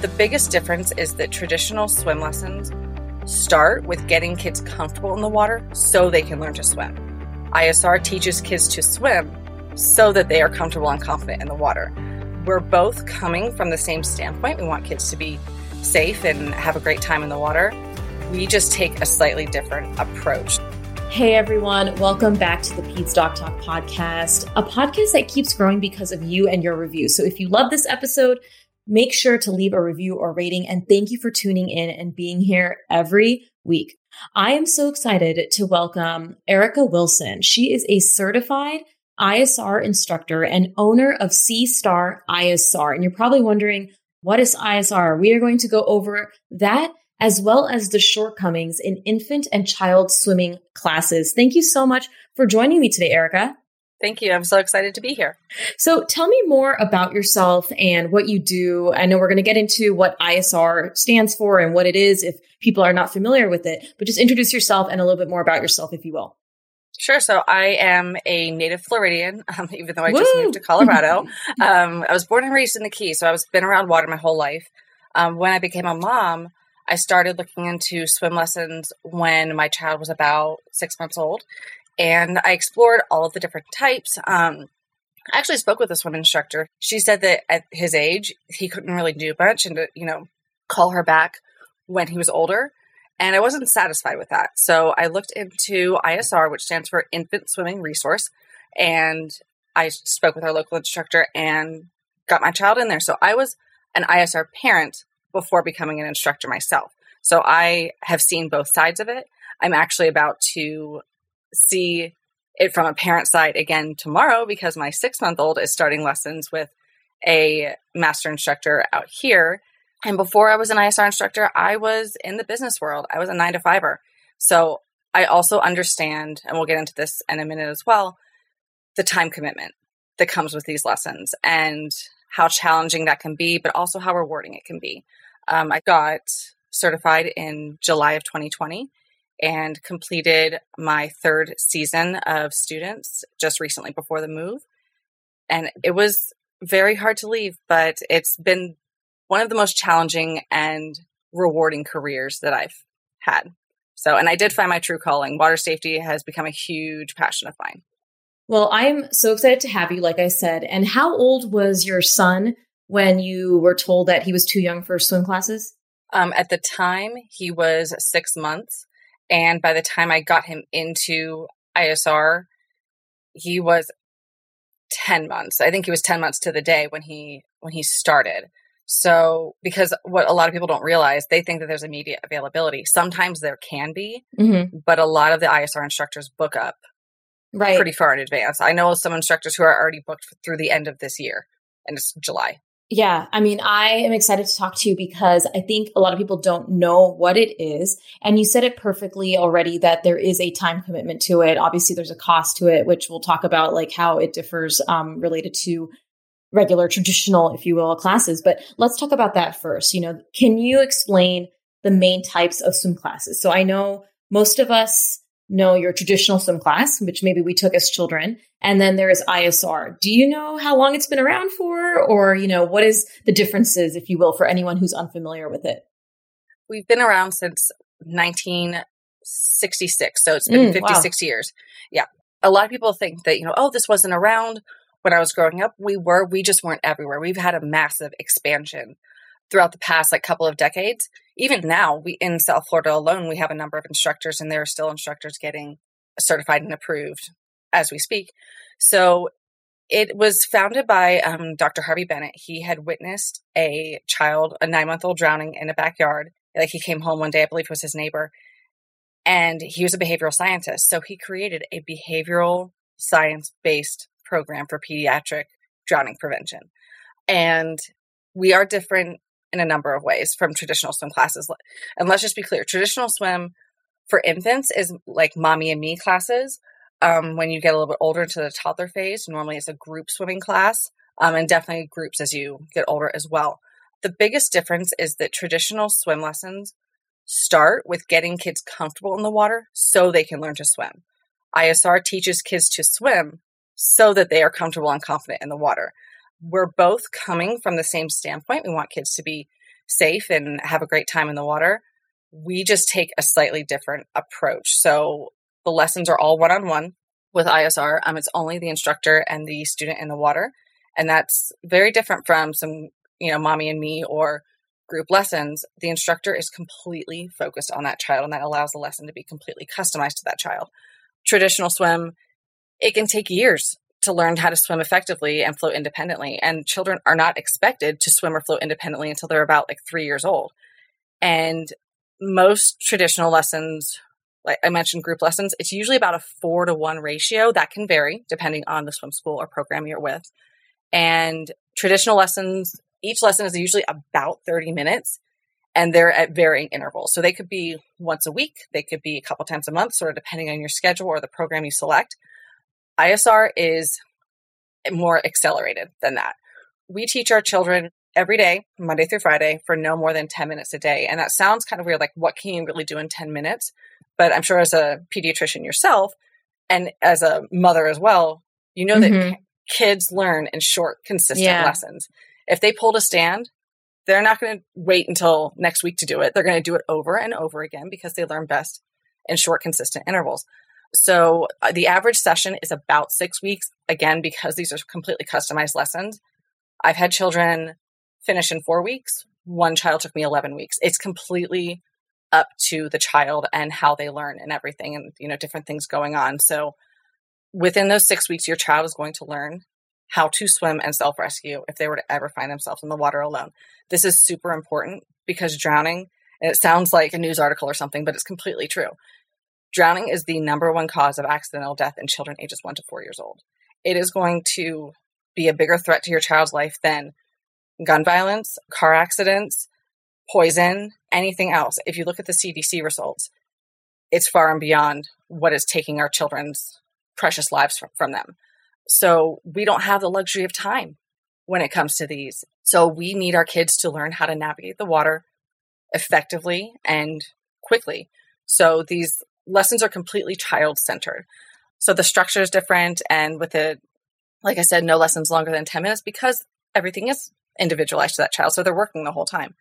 The biggest difference is that traditional swim lessons start with getting kids comfortable in the water so they can learn to swim. ISR teaches kids to swim so that they are comfortable and confident in the water. We're both coming from the same standpoint. We want kids to be safe and have a great time in the water. We just take a slightly different approach. Hey everyone, welcome back to the PedsDocTalk podcast, a podcast that keeps growing because of you and your reviews. So if you love this episode, make sure to leave a review or rating and thank you for tuning in and being here every week. I am so excited to welcome Erika Wilson. She is a certified ISR instructor and owner of Sea Star ISR. And you're probably wondering, what is ISR? We are going to go over that as well as the shortcomings in infant and child swimming classes. Thank you so much for joining me today, Erica. Thank you. I'm so excited to be here. So, tell me more about yourself and what you do. I know we're going to get into what ISR stands for and what it is if people are not familiar with it, but just introduce yourself and a little bit more about yourself, if you will. Sure. So I am a native Floridian, um, even though I Woo! just moved to Colorado. um, I was born and raised in the Keys, so I was been around water my whole life. Um, when I became a mom, I started looking into swim lessons when my child was about six months old, and I explored all of the different types. Um, I actually spoke with this swim instructor. She said that at his age, he couldn't really do much, and to you know, call her back when he was older. And I wasn't satisfied with that. So I looked into ISR, which stands for Infant Swimming Resource, and I spoke with our local instructor and got my child in there. So I was an ISR parent before becoming an instructor myself. So I have seen both sides of it. I'm actually about to see it from a parent side again tomorrow because my six month old is starting lessons with a master instructor out here. And before I was an ISR instructor, I was in the business world. I was a nine to fiver. So I also understand, and we'll get into this in a minute as well, the time commitment that comes with these lessons and how challenging that can be, but also how rewarding it can be. Um, I got certified in July of 2020 and completed my third season of students just recently before the move. And it was very hard to leave, but it's been one of the most challenging and rewarding careers that I've had. So, and I did find my true calling. Water safety has become a huge passion of mine. Well, I'm so excited to have you, like I said. And how old was your son when you were told that he was too young for swim classes? Um, at the time, he was six months. And by the time I got him into ISR, he was 10 months. I think he was 10 months to the day when he when he started. So, because what a lot of people don't realize, they think that there's immediate availability. Sometimes there can be, mm-hmm. but a lot of the ISR instructors book up right. pretty far in advance. I know some instructors who are already booked through the end of this year, and it's July. Yeah, I mean, I am excited to talk to you because I think a lot of people don't know what it is. And you said it perfectly already that there is a time commitment to it. Obviously, there's a cost to it, which we'll talk about, like how it differs um, related to regular traditional, if you will, classes. But let's talk about that first. You know, can you explain the main types of swim classes? So I know most of us know your traditional swim class, which maybe we took as children. And then there is ISR. Do you know how long it's been around for? Or, you know, what is the differences, if you will, for anyone who's unfamiliar with it? We've been around since 1966. So it's been mm, 56 wow. years. Yeah. A lot of people think that, you know, oh, this wasn't around when I was growing up, we were, we just weren't everywhere. We've had a massive expansion throughout the past like couple of decades. Even now, we in South Florida alone, we have a number of instructors, and there are still instructors getting certified and approved as we speak. So it was founded by um, Dr. Harvey Barnett. He had witnessed a child, a nine month old, drowning in a backyard. Like he came home one day, I believe it was his neighbor, and he was a behavioral scientist. So he created a behavioral science based program for pediatric drowning prevention. And we are different in a number of ways from traditional swim classes. And let's just be clear traditional swim for infants is like mommy and me classes. Um, when you get a little bit older into the toddler phase, normally it's a group swimming class, um, and definitely groups as you get older as well. The biggest difference is that traditional swim lessons start with getting kids comfortable in the water so they can learn to swim. ISR teaches kids to swim so that they are comfortable and confident in the water. We're both coming from the same standpoint. We want kids to be safe and have a great time in the water. We just take a slightly different approach. So the lessons are all one on one with ISR. Um, it's only the instructor and the student in the water. And that's very different from some, you know, mommy and me or group lessons. The instructor is completely focused on that child and that allows the lesson to be completely customized to that child. Traditional swim, it can take years to learn how to swim effectively and float independently. And children are not expected to swim or float independently until they're about like three years old. And most traditional lessons, like I mentioned, group lessons, it's usually about a four to one ratio. That can vary depending on the swim school or program you're with. And traditional lessons, each lesson is usually about 30 minutes and they're at varying intervals. So they could be once a week, they could be a couple times a month, sort of depending on your schedule or the program you select. ISR is more accelerated than that. We teach our children every day, Monday through Friday, for no more than 10 minutes a day. And that sounds kind of weird, like what can you really do in 10 minutes? But I'm sure as a pediatrician yourself and as a mother as well, you know mm-hmm. that kids learn in short, consistent yeah. lessons. If they pulled a stand, they're not going to wait until next week to do it. They're going to do it over and over again because they learn best in short, consistent intervals. So uh, the average session is about six weeks, again, because these are completely customized lessons. I've had children finish in four weeks. One child took me 11 weeks. It's completely up to the child and how they learn and everything and, you know, different things going on. So within those six weeks, your child is going to learn how to swim and self rescue if they were to ever find themselves in the water alone. This is super important because drowning, it sounds like a news article or something, but it's completely true. Drowning is the number one cause of accidental death in children ages one to four years old. It is going to be a bigger threat to your child's life than gun violence, car accidents, poison, anything else. If you look at the CDC results, it's far and beyond what is taking our children's precious lives from them. So we don't have the luxury of time when it comes to these. So we need our kids to learn how to navigate the water effectively and quickly. So these lessons are completely child centered. So the structure is different. And with it, like I said, no lessons longer than 10 minutes because everything is individualized to that child. So they're working the whole time.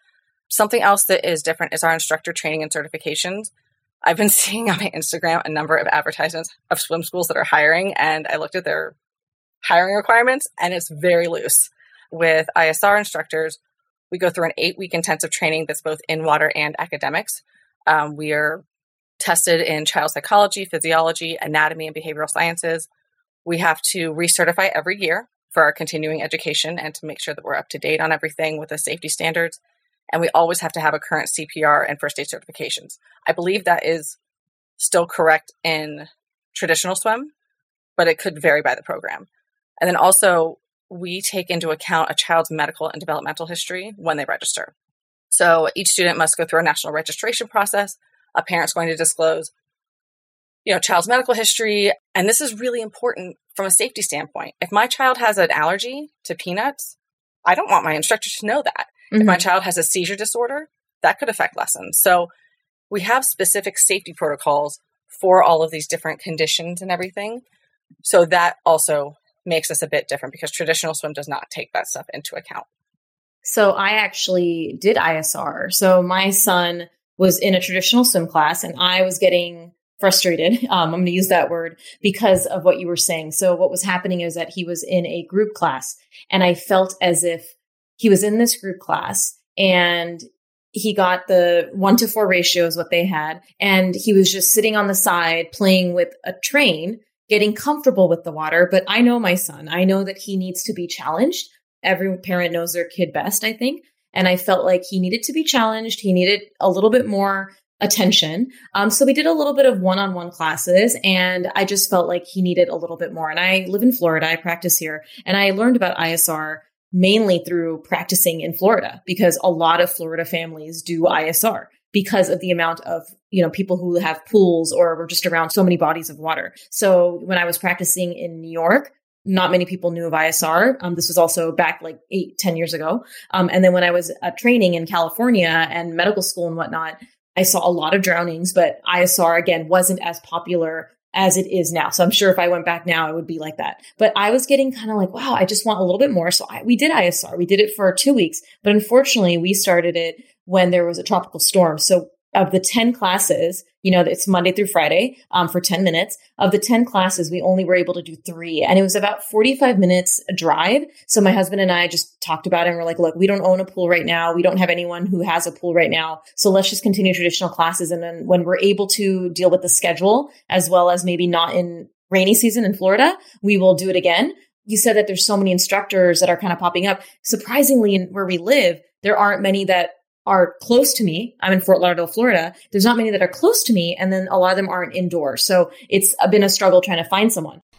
Something else that is different is our instructor training and certifications. I've been seeing on my Instagram a number of advertisements of swim schools that are hiring, and I looked at their hiring requirements, and it's very loose. With ISR instructors, we go through an eight week intensive training that's both in water and academics. Um, we are tested in child psychology, physiology, anatomy, and behavioral sciences. We have to recertify every year for our continuing education and to make sure that we're up to date on everything with the safety standards. And we always have to have a current CPR and first aid certifications. I believe that is still correct in traditional swim, but it could vary by the program. And then also, we take into account a child's medical and developmental history when they register. So each student must go through a national registration process. A parent's going to disclose, you know, child's medical history. And this is really important from a safety standpoint. If my child has an allergy to peanuts, I don't want my instructor to know that. Mm-hmm. If my mm-hmm. child has a seizure disorder, that could affect lessons. So we have specific safety protocols for all of these different conditions and everything. So that also makes us a bit different because traditional swim does not take that stuff into account. So I actually did ISR. So my son was in a traditional swim class and I was getting frustrated. Um, I'm going to use that word because of what you were saying. So what was happening is that he was in a group class and I felt as if he was in this group class and he got the one to four ratio is what they had. And he was just sitting on the side playing with a train getting comfortable with the water. But I know my son. I know that he needs to be challenged. Every parent knows their kid best, I think. And I felt like he needed to be challenged. He needed a little bit more attention. Um, so we did a little bit of one on one classes, and I just felt like he needed a little bit more. And I live in Florida, I practice here, and I learned about ISR mainly through practicing in Florida because a lot of Florida families do ISR because of the amount of you know people who have pools or were just around so many bodies of water so when i was practicing in new york not many people knew of isr um, this was also back like eight ten years ago um, and then when i was training in california and medical school and whatnot i saw a lot of drownings but isr again wasn't as popular as it is now. So I'm sure if I went back now, it would be like that. But I was getting kind of like, wow, I just want a little bit more. So I, we did ISR. We did it for two weeks, but unfortunately, we started it when there was a tropical storm. So of the 10 classes, you know, it's Monday through Friday um, for 10 minutes. Of the 10 classes, we only were able to do three. And it was about 45 minutes drive. So my husband and I just talked about it and we're like, look, we don't own a pool right now. We don't have anyone who has a pool right now. So let's just continue traditional classes. And then when we're able to deal with the schedule, as well as maybe not in rainy season in Florida, we will do it again. You said that there's so many instructors that are kind of popping up. Surprisingly, where we live, there aren't many that are close to me. I'm in Fort Lauderdale, Florida. There's not many that are close to me. And then a lot of them aren't indoors. So it's been a struggle trying to find someone.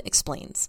Explains.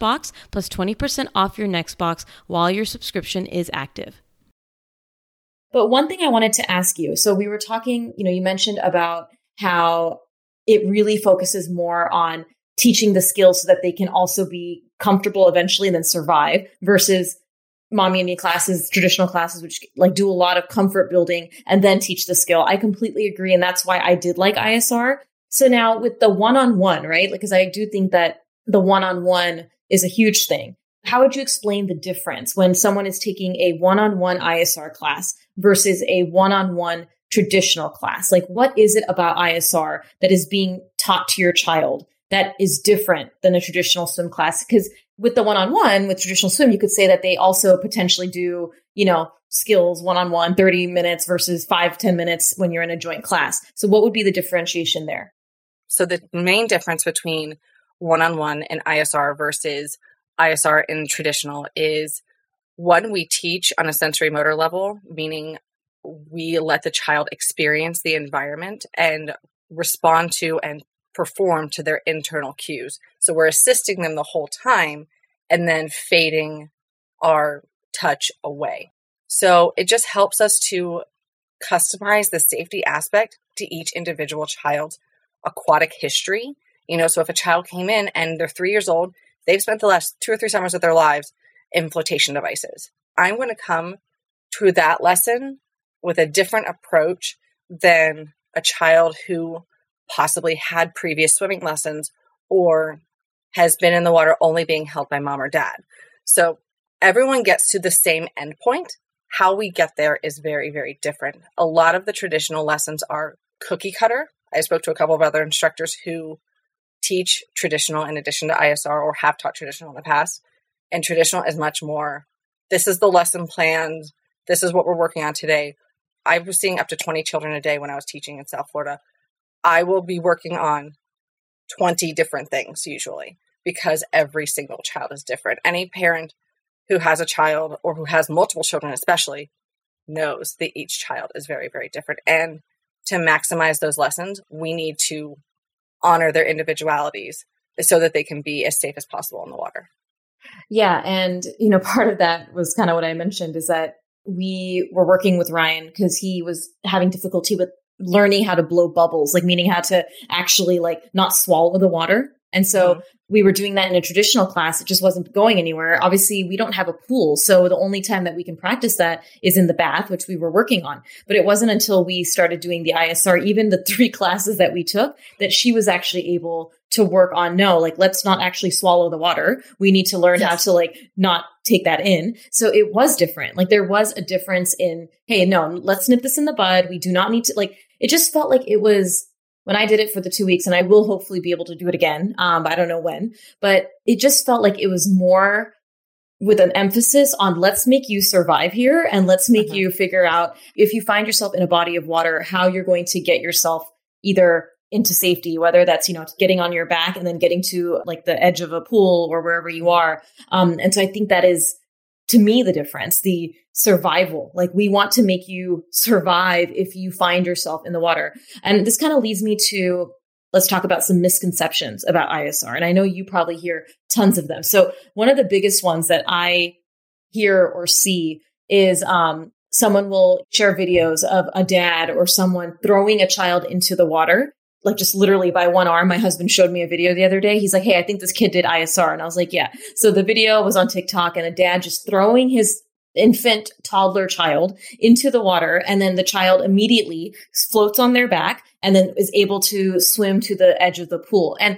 box plus 20% off your next box while your subscription is active. But one thing I wanted to ask you so we were talking, you know, you mentioned about how it really focuses more on teaching the skills so that they can also be comfortable eventually and then survive versus mommy and me classes, traditional classes, which like do a lot of comfort building and then teach the skill. I completely agree. And that's why I did like ISR. So now with the one on one, right? Because I do think that the one on one is a huge thing. How would you explain the difference when someone is taking a one on one ISR class versus a one on one traditional class? Like, what is it about ISR that is being taught to your child that is different than a traditional swim class? Because with the one on one, with traditional swim, you could say that they also potentially do, you know, skills one on one, 30 minutes versus five ten minutes when you're in a joint class. So, what would be the differentiation there? So, the main difference between one on one in ISR versus ISR in traditional is one, we teach on a sensory motor level, meaning we let the child experience the environment and respond to and perform to their internal cues. So we're assisting them the whole time and then fading our touch away. So it just helps us to customize the safety aspect to each individual child's aquatic history you know, so if a child came in and they're three years old, they've spent the last two or three summers of their lives in flotation devices. I'm going to come to that lesson with a different approach than a child who possibly had previous swimming lessons or has been in the water only being held by mom or dad. So everyone gets to the same endpoint. How we get there is very, very different. A lot of the traditional lessons are cookie cutter. I spoke to a couple of other instructors who teach traditional in addition to ISR or have taught traditional in the past. And traditional is much more this is the lesson plan, this is what we're working on today. I was seeing up to 20 children a day when I was teaching in South Florida. I will be working on 20 different things usually because every single child is different. Any parent who has a child or who has multiple children, especially, knows that each child is very, very different. And to maximize those lessons, we need to honor their individualities so that they can be as safe as possible in the water. Yeah. And, you know, part of that was kind of what I mentioned is that we were working with Ryan because he was having difficulty with learning how to blow bubbles, like meaning how to actually like not swallow the water. And so mm-hmm. we were doing that in a traditional class. It just wasn't going anywhere. Obviously, we don't have a pool. So the only time that we can practice that is in the bath, which we were working on. But it wasn't until we started doing the ISR, even the three classes that we took, that she was actually able to work on no, like let's not actually swallow the water. We need to learn yes. how to like not take that in. So it was different. Like there was a difference in, hey, no, let's nip this in the bud. We do not need to like it just felt like it was when I did it for the two weeks, and I will hopefully be able to do it again. Um, I don't know when, but it just felt like it was more with an emphasis on let's make you survive here and let's make uh-huh. you figure out if you find yourself in a body of water, how you're going to get yourself either into safety, whether that's, you know, getting on your back and then getting to like the edge of a pool or wherever you are. Um, and so I think that is to me the difference, the survival. Like we want to make you survive if you find yourself in the water. And this kind of leads me to let's talk about some misconceptions about ISR. And I know you probably hear tons of them. So one of the biggest ones that I hear or see is um, someone will share videos of a dad or someone throwing a child into the water like just literally by one arm. My husband showed me a video the other day. He's like, Hey, I think this kid did ISR. And I was like, yeah. So the video was on TikTok and a dad just throwing his infant toddler child into the water and then the child immediately floats on their back and then is able to swim to the edge of the pool and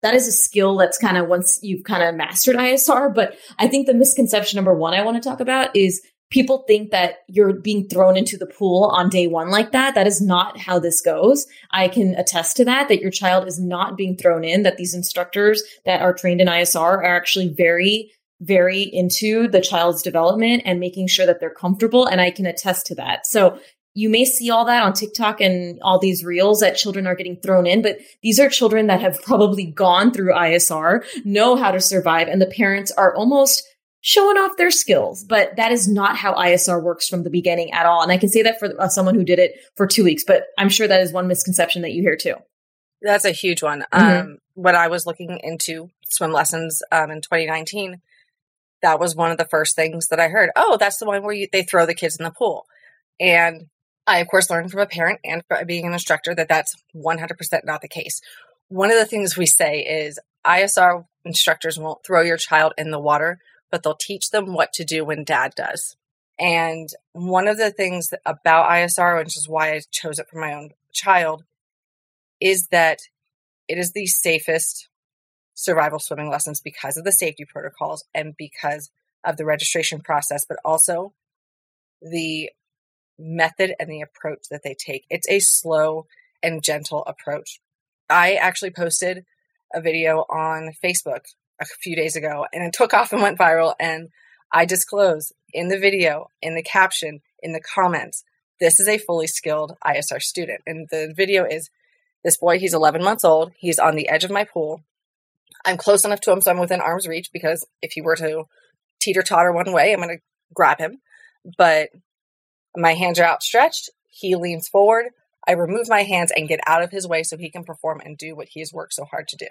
that is a skill that's kind of once you've kind of mastered ISR but I think the misconception number 1 I want to talk about is people think that you're being thrown into the pool on day 1 like that that is not how this goes I can attest to that that your child is not being thrown in that these instructors that are trained in ISR are actually very very into the child's development and making sure that they're comfortable. And I can attest to that. So you may see all that on TikTok and all these reels that children are getting thrown in, but these are children that have probably gone through ISR, know how to survive, and the parents are almost showing off their skills. But that is not how ISR works from the beginning at all. And I can say that for uh, someone who did it for two weeks, but I'm sure that is one misconception that you hear too. That's a huge one. Mm-hmm. Um, when I was looking into swim lessons um, in 2019, that was one of the first things that I heard. Oh, that's the one where you, they throw the kids in the pool. And I, of course, learned from a parent and being an instructor that that's 100% not the case. One of the things we say is ISR instructors won't throw your child in the water, but they'll teach them what to do when dad does. And one of the things about ISR, which is why I chose it for my own child, is that it is the safest survival swimming lessons because of the safety protocols and because of the registration process, but also the method and the approach that they take. It's a slow and gentle approach. I actually posted a video on Facebook a few days ago and it took off and went viral. And I disclose in the video, in the caption, in the comments, this is a fully skilled ISR student. And the video is this boy, he's 11 months old. He's on the edge of my pool. I'm close enough to him so I'm within arm's reach because if he were to teeter totter one way, I'm going to grab him. But my hands are outstretched. He leans forward. I remove my hands and get out of his way so he can perform and do what he has worked so hard to do.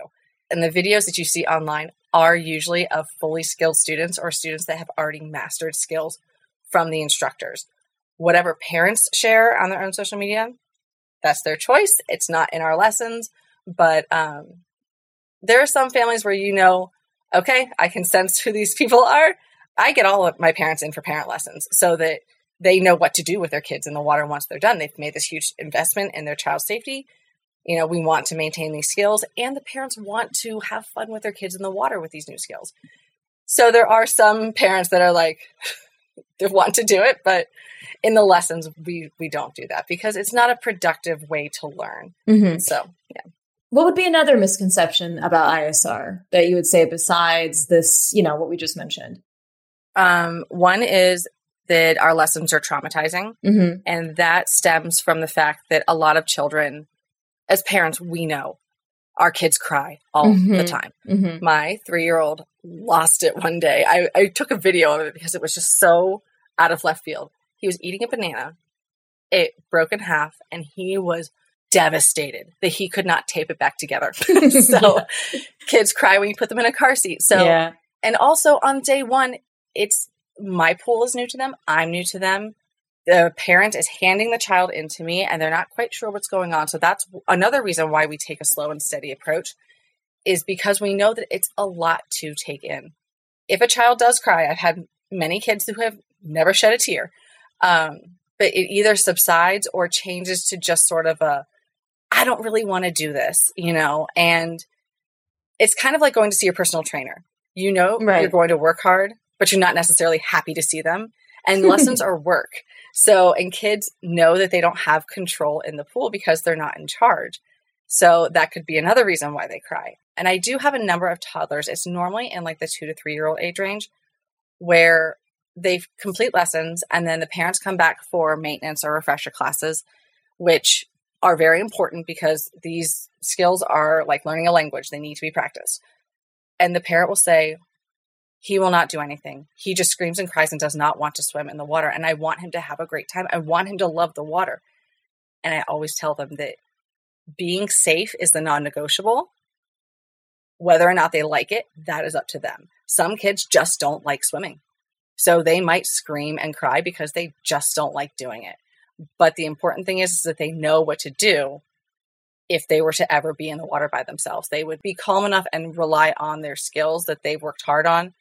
And the videos that you see online are usually of fully skilled students or students that have already mastered skills from the instructors. Whatever parents share on their own social media, that's their choice. It's not in our lessons, but um, there are some families where you know, okay, I can sense who these people are. I get all of my parents in for parent lessons so that they know what to do with their kids in the water once they're done. They've made this huge investment in their child's safety. You know, we want to maintain these skills, and the parents want to have fun with their kids in the water with these new skills. So there are some parents that are like, they want to do it, but in the lessons we we don't do that because it's not a productive way to learn. Mm-hmm. So yeah. What would be another misconception about ISR that you would say besides this, you know, what we just mentioned? Um, one is that our lessons are traumatizing. Mm-hmm. And that stems from the fact that a lot of children, as parents, we know our kids cry all mm-hmm. the time. Mm-hmm. My three year old lost it one day. I, I took a video of it because it was just so out of left field. He was eating a banana, it broke in half, and he was devastated that he could not tape it back together. so kids cry when you put them in a car seat. So, yeah. and also on day one, it's my pool is new to them. I'm new to them. The parent is handing the child into me and they're not quite sure what's going on. So that's another reason why we take a slow and steady approach is because we know that it's a lot to take in. If a child does cry, I've had many kids who have never shed a tear. Um, but it either subsides or changes to just sort of a I don't really want to do this, you know, and it's kind of like going to see your personal trainer. You know, right. you're going to work hard, but you're not necessarily happy to see them. And lessons are work. So, and kids know that they don't have control in the pool because they're not in charge. So that could be another reason why they cry. And I do have a number of toddlers. It's normally in like the two to three year old age range where they complete lessons and then the parents come back for maintenance or refresher classes, which are very important because these skills are like learning a language, they need to be practiced. And the parent will say, he will not do anything. He just screams and cries and does not want to swim in the water. And I want him to have a great time. I want him to love the water. And I always tell them that being safe is the non negotiable. Whether or not they like it, that is up to them. Some kids just don't like swimming. So they might scream and cry because they just don't like doing it. But the important thing is, is that they know what to do if they were to ever be in the water by themselves. They would be calm enough and rely on their skills that they've worked hard on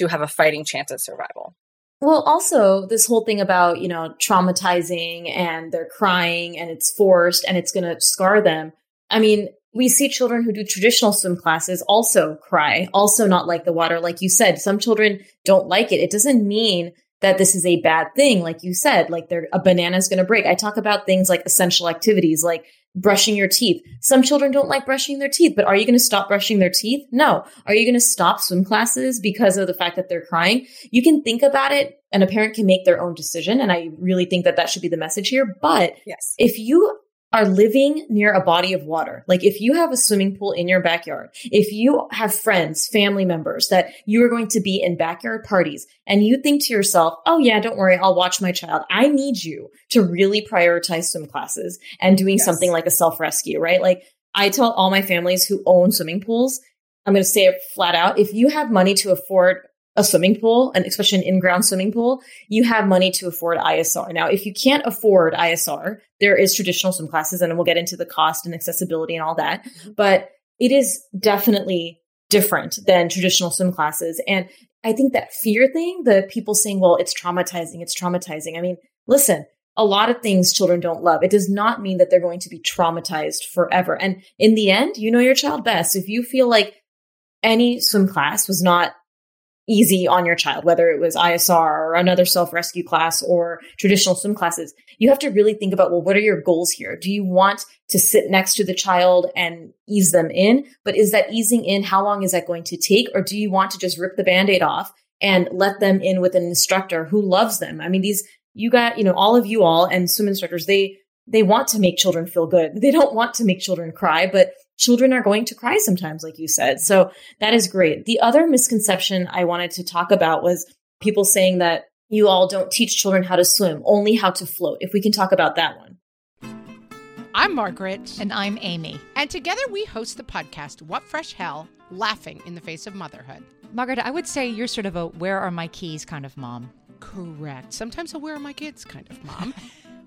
to have a fighting chance at survival. Well, also this whole thing about, you know, traumatizing and they're crying and it's forced and it's going to scar them. I mean, we see children who do traditional swim classes also cry, also not like the water. Like you said, some children don't like it. It doesn't mean that this is a bad thing. Like you said, like they're, a banana is going to break. I talk about things like essential activities, like brushing your teeth. Some children don't like brushing their teeth, but are you going to stop brushing their teeth? No. Are you going to stop swim classes because of the fact that they're crying? You can think about it and a parent can make their own decision. And I really think that that should be the message here. But yes. if you are living near a body of water. Like if you have a swimming pool in your backyard, if you have friends, family members that you are going to be in backyard parties and you think to yourself, Oh yeah, don't worry. I'll watch my child. I need you to really prioritize swim classes and doing yes. something like a self rescue, right? Like I tell all my families who own swimming pools, I'm going to say it flat out. If you have money to afford a swimming pool, and especially an in-ground swimming pool, you have money to afford ISR. Now, if you can't afford ISR, there is traditional swim classes, and we'll get into the cost and accessibility and all that. Mm-hmm. But it is definitely different than traditional swim classes. And I think that fear thing, the people saying, well, it's traumatizing, it's traumatizing. I mean, listen, a lot of things children don't love. It does not mean that they're going to be traumatized forever. And in the end, you know your child best. If you feel like any swim class was not easy on your child, whether it was ISR or another self rescue class or traditional swim classes. You have to really think about, well, what are your goals here? Do you want to sit next to the child and ease them in? But is that easing in? How long is that going to take? Or do you want to just rip the band aid off and let them in with an instructor who loves them? I mean, these, you got, you know, all of you all and swim instructors, they, they want to make children feel good. They don't want to make children cry, but children are going to cry sometimes, like you said. So that is great. The other misconception I wanted to talk about was people saying that you all don't teach children how to swim, only how to float. If we can talk about that one. I'm Margaret. And I'm Amy. And together we host the podcast, What Fresh Hell Laughing in the Face of Motherhood. Margaret, I would say you're sort of a where are my keys kind of mom. Correct. Sometimes a where are my kids kind of mom.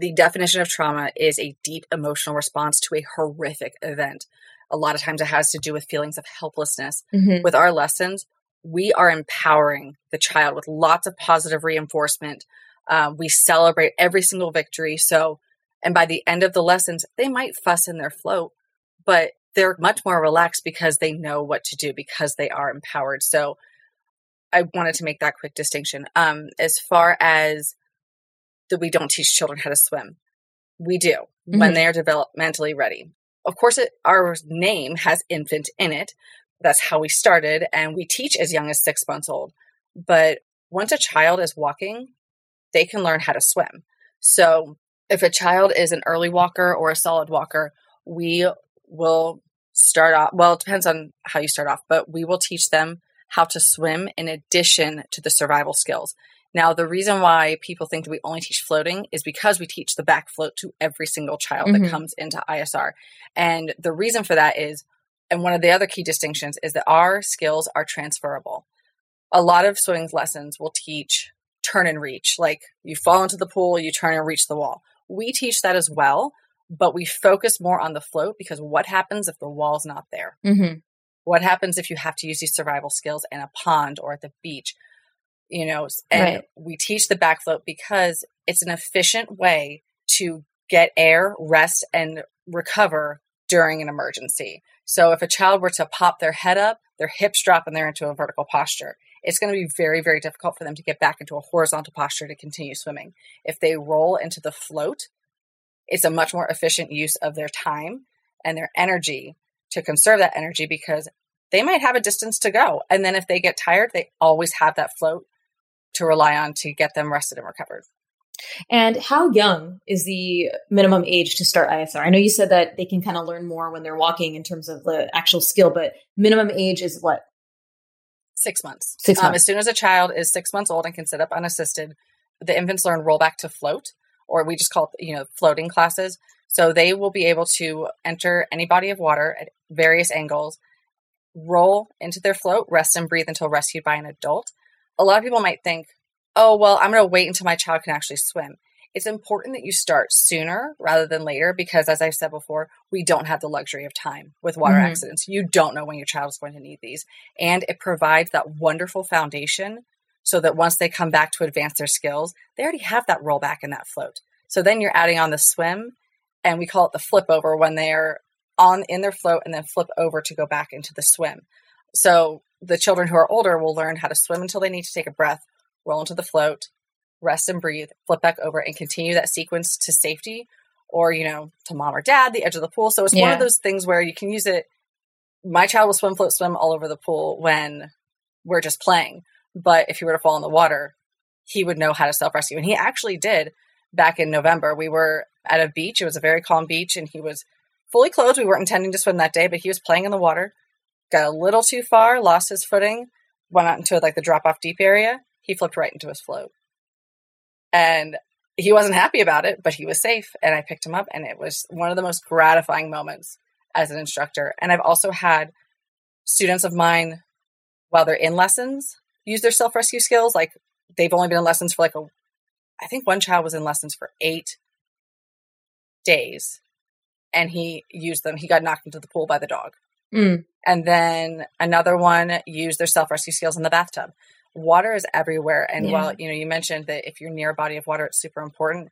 the definition of trauma is a deep emotional response to a horrific event. A lot of times it has to do with feelings of helplessness. Mhm. With our lessons, we are empowering the child with lots of positive reinforcement. Um, we celebrate every single victory. So, and by the end of the lessons, they might fuss in their float, but they're much more relaxed because they know what to do because they are empowered. So, I wanted to make that quick distinction. Um, as far as that, we don't teach children how to swim. We do when Mhm. they are developmentally ready. Of course, it, our name has infant in it. That's how we started, and we teach as young as six months old. But once a child is walking, they can learn how to swim. So, if a child is an early walker or a solid walker, we will start off. Well, it depends on how you start off, but we will teach them how to swim in addition to the survival skills. Now, the reason why people think that we only teach floating is because we teach the back float to every single child Mhm. that comes into ISR. And the reason for that is, and one of the other key distinctions is that our skills are transferable. A lot of swimming lessons will teach turn and reach, like you fall into the pool, you turn and reach the wall. We teach that as well, but we focus more on the float because what happens if the wall's not there? Mhm. what happens if you have to use these survival skills in a pond or at the beach you know and Right. we teach the back float because it's an efficient way to get air rest and recover during an emergency so if a child were to pop their head up their hips drop and they're into a vertical posture it's going to be very very difficult for them to get back into a horizontal posture to continue swimming if they roll into the float it's a much more efficient use of their time and their energy to conserve that energy because they might have a distance to go. And then if they get tired, they always have that float to rely on to get them rested and recovered. And how young is the minimum age to start ISR? I know you said that they can kind of learn more when they're walking in terms of the actual skill, but minimum age is what? Six months. Six Um, months. as soon as a child is six months old and can sit up unassisted, the infants learn roll back to float, or we just call it, you know, floating classes. So they will be able to enter any body of water at various angles, roll into their float, rest and breathe until rescued by an adult. A lot of people might think, oh, well, I'm going to wait until my child can actually swim. It's important that you start sooner rather than later because, as I've said before, we don't have the luxury of time with water Mhm. accidents. You don't know when your child is going to need these. And it provides that wonderful foundation so that once they come back to advance their skills, they already have that rollback in that float. So then you're adding on the swim, and we call it the flip over when they're on in their float and then flip over to go back into the swim. So the children who are older will learn how to swim until they need to take a breath, roll into the float, rest and breathe, flip back over, and continue that sequence to safety or, you know, to mom or dad, the edge of the pool. So it's one of those things where you can use it. My child will swim, float, swim all over the pool when we're just playing. But if he were to fall in the water, he would know how to self rescue. And he actually did back in November. We were at a beach. It was a very calm beach, and he was fully clothed. We weren't intending to swim that day, but he was playing in the water, got a little too far, lost his footing, went out into like the drop off deep area. He flipped right into his float. And he wasn't happy about it, but he was safe. And I picked him up, and it was one of the most gratifying moments as an instructor. And I've also had students of mine, while they're in lessons, use their self rescue skills. Like they've only been in lessons for like a, I think one child was in lessons for eight days and he used them. He got knocked into the pool by the dog. Mm. And then another one used their self rescue skills in the bathtub. Water is everywhere. And Yeah. while, you know, you mentioned that if you're near a body of water, it's super important.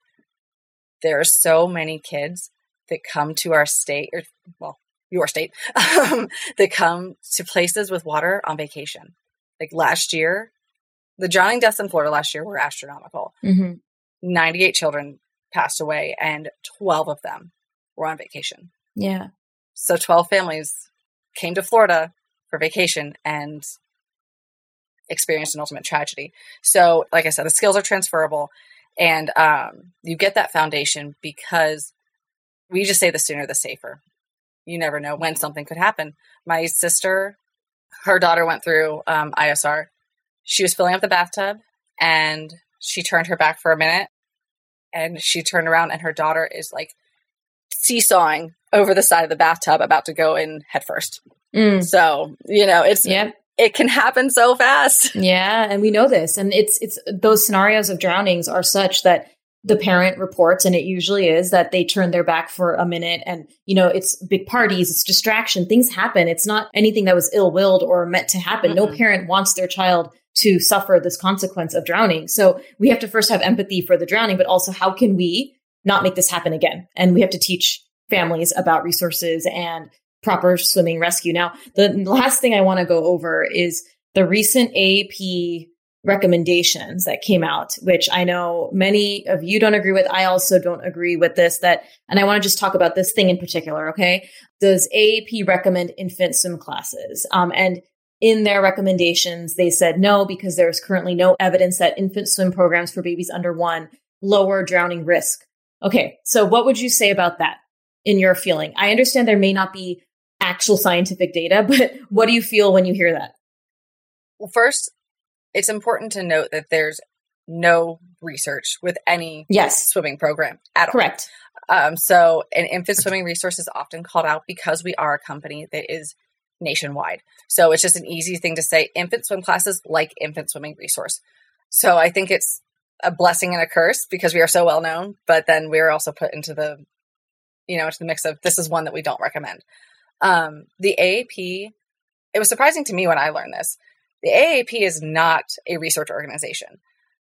there are so many kids that come to our state, or well, your state, um, that come to places with water on vacation. Like last year, the drowning deaths in Florida last year were astronomical. Mm-hmm. 98 children passed away, and 12 of them were on vacation. Yeah. So 12 families came to Florida for vacation and experienced an ultimate tragedy. So, like I said, the skills are transferable, and um, you get that foundation because we just say the sooner the safer. You never know when something could happen. My sister, her daughter went through um, ISR. She was filling up the bathtub and she turned her back for a minute and she turned around and her daughter is like seesawing over the side of the bathtub about to go in headfirst. Mm. So, you know, it's Yep. it can happen so fast. Yeah, and we know this, and it's it's those scenarios of drownings are such that the parent reports, and it usually is that they turn their back for a minute, and you know it's big parties, it's distraction, things happen. It's not anything that was ill willed or meant to happen. No Mhm. parent wants their child to suffer this consequence of drowning. So we have to first have empathy for the drowning, but also how can we not make this happen again? And we have to teach families about resources and proper swimming rescue. Now, the last thing I want to go over is the recent AAP recommendations that came out, which I know many of you don't agree with. I also don't agree with this that, and I want to just talk about this thing in particular. Okay. Does AAP recommend infant swim classes? Um, and in their recommendations, they said no, because there's currently no evidence that infant swim programs for babies under one lower drowning risk. Okay. So what would you say about that in your feeling? I understand there may not be actual scientific data, but what do you feel when you hear that? Well, first, it's important to note that there's no research with any Yes. swimming program at all. Correct. Um, so, an infant swimming resource is often called out because we are a company that is nationwide. So, it's just an easy thing to say infant swim classes like infant swimming resource. So, I think it's a blessing and a curse because we are so well known, but then we're also put into the, you know, into the mix of this is one that we don't recommend. Um, the AAP, it was surprising to me when I learned this. The AAP is not a research organization.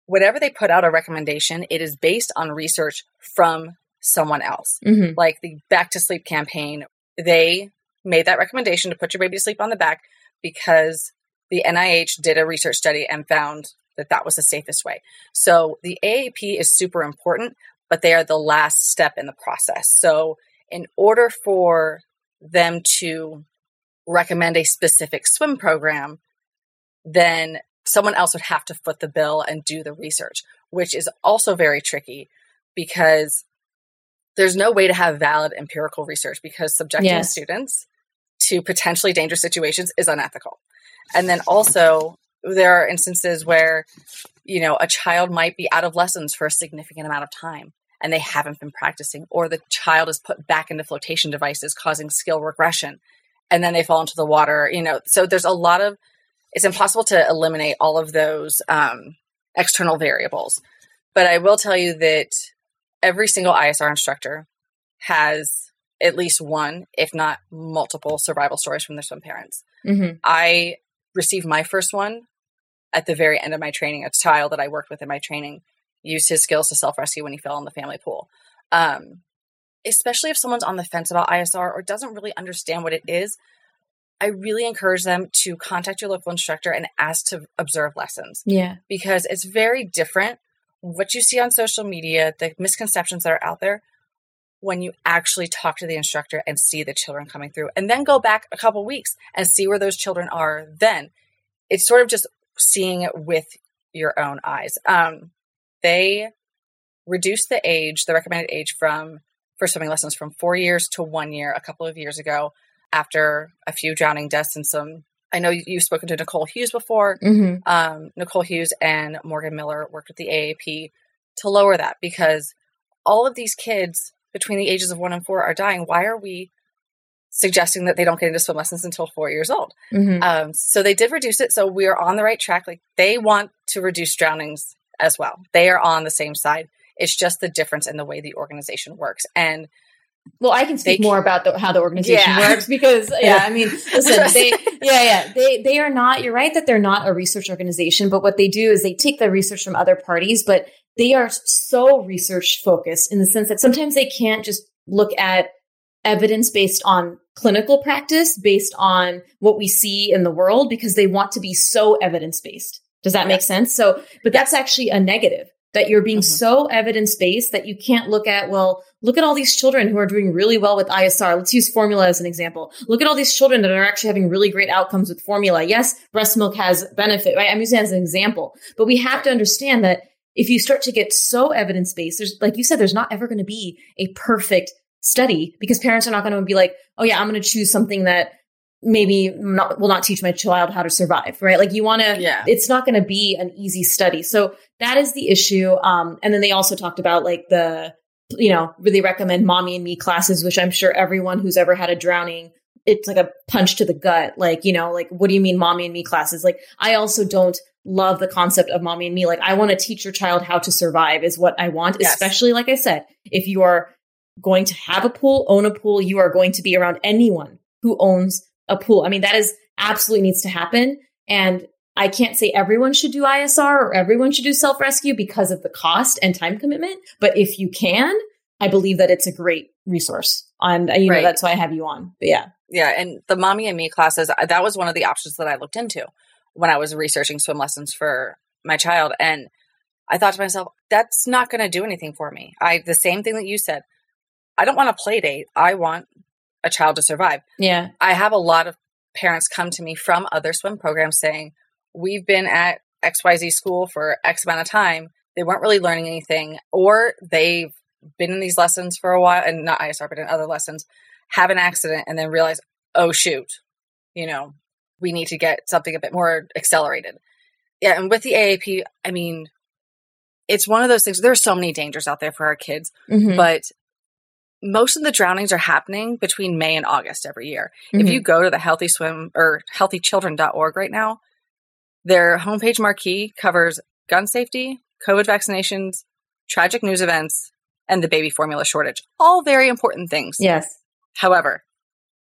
Whatever they put out a recommendation, it is based on research from someone else. Mm-hmm. Like the Back to Sleep campaign, they made that recommendation to put your baby to sleep on the back because the NIH did a research study and found that that was the safest way. So the AAP is super important, but they are the last step in the process. So in order for them to recommend a specific swim program, then someone else would have to foot the bill and do the research, which is also very tricky because there's no way to have valid empirical research because subjecting Yes. students to potentially dangerous situations is unethical. And then also, there are instances where, you know, a child might be out of lessons for a significant amount of time and they haven't been practicing, or the child is put back into flotation devices, causing skill regression, and then they fall into the water, you know. So there's a lot of, it's impossible to eliminate all of those um, external variables. But I will tell you that every single ISR instructor has at least one, if not multiple, survival stories from their swim parents. Mm-hmm. I received my first one at the very end of my training. A child that I worked with in my training used his skills to self rescue when he fell in the family pool. Um, especially if someone's on the fence about ISR or doesn't really understand what it is, I really encourage them to contact your local instructor and ask to observe lessons Yeah. because it's very different what you see on social media, the misconceptions that are out there, when you actually talk to the instructor and see the children coming through, and then go back a couple weeks and see where those children are. Then it's sort of just seeing it with your own eyes. Um, they reduced the age, the recommended age from for swimming lessons from four years to one year a couple of years ago after a few drowning deaths and some. I know you've spoken to Nicole Hughes before Mm-hmm. um, Nicole Hughes and Morgan Miller worked with the AAP to lower that because all of these kids between the ages of one and four are dying. Why are we suggesting that they don't get into swim lessons until four years old? Mm-hmm. Um, so they did reduce it. So we are on the right track. Like they want to reduce drownings as well. They are on the same side. It's just the difference in the way the organization works. And Well, I can speak more about the, how the organization Yeah. works because, yeah, Yeah. I mean, listen, they, yeah, yeah, they, they are not, you're right that they're not a research organization, but what they do is they take the research from other parties, but they are so research focused in the sense that sometimes they can't just look at evidence based on clinical practice, based on what we see in the world, because they want to be so evidence based. Does that make sense? So, but that's actually a negative that you're being mm-hmm. so evidence based that you can't look at, well, look at all these children who are doing really well with ISR. Let's use formula as an example. Look at all these children that are actually having really great outcomes with formula. Yes, breast milk has benefit, right? I'm using it as an example, but we have to understand that if you start to get so evidence based, there's, like you said, there's not ever going to be a perfect study because parents are not going to be like, oh yeah, I'm going to choose something that maybe not, will not teach my child how to survive, right? Like you want to, yeah. it's not going to be an easy study. So that is the issue. Um, and then they also talked about like the, you know, really recommend mommy and me classes, which I'm sure everyone who's ever had a drowning, it's like a punch to the gut. Like, you know, like, what do you mean mommy and me classes? Like, I also don't love the concept of mommy and me. Like, I want to teach your child how to survive is what I want, yes. especially like I said, if you are going to have a pool, own a pool, you are going to be around anyone who owns a pool. I mean, that is absolutely needs to happen. And I can't say everyone should do ISR or everyone should do self rescue because of the cost and time commitment. But if you can, I believe that it's a great resource. And uh, you right. know, that's why I have you on. But yeah. Yeah. And the mommy and me classes, uh, that was one of the options that I looked into when I was researching swim lessons for my child. And I thought to myself, that's not going to do anything for me. I, the same thing that you said, I don't want a play date. I want a child to survive. Yeah. I have a lot of parents come to me from other swim programs saying, We've been at XYZ school for X amount of time. They weren't really learning anything, or they've been in these lessons for a while and not ISR, but in other lessons, have an accident and then realize, oh, shoot, you know, we need to get something a bit more accelerated. Yeah. And with the AAP, I mean, it's one of those things. There's so many dangers out there for our kids, mm-hmm. but most of the drownings are happening between May and August every year. Mm-hmm. If you go to the healthy swim or healthychildren.org right now, their homepage marquee covers gun safety, COVID vaccinations, tragic news events, and the baby formula shortage. All very important things. Yes. However,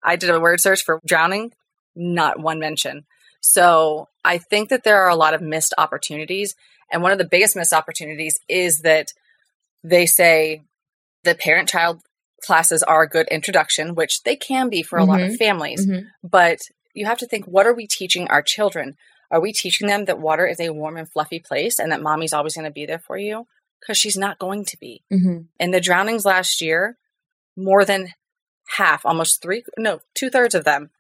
I did a word search for drowning, not one mention. So I think that there are a lot of missed opportunities. And one of the biggest missed opportunities is that they say the parent child classes are a good introduction, which they can be for a mm-hmm. lot of mm-hmm. families. Mm-hmm. But you have to think what are we teaching our children? Are we teaching them that water is a warm and fluffy place and that mommy's always going to be there for you? Because she's not going to be. Mm-hmm. In the drownings last year, more than half, almost three, no, two thirds of them,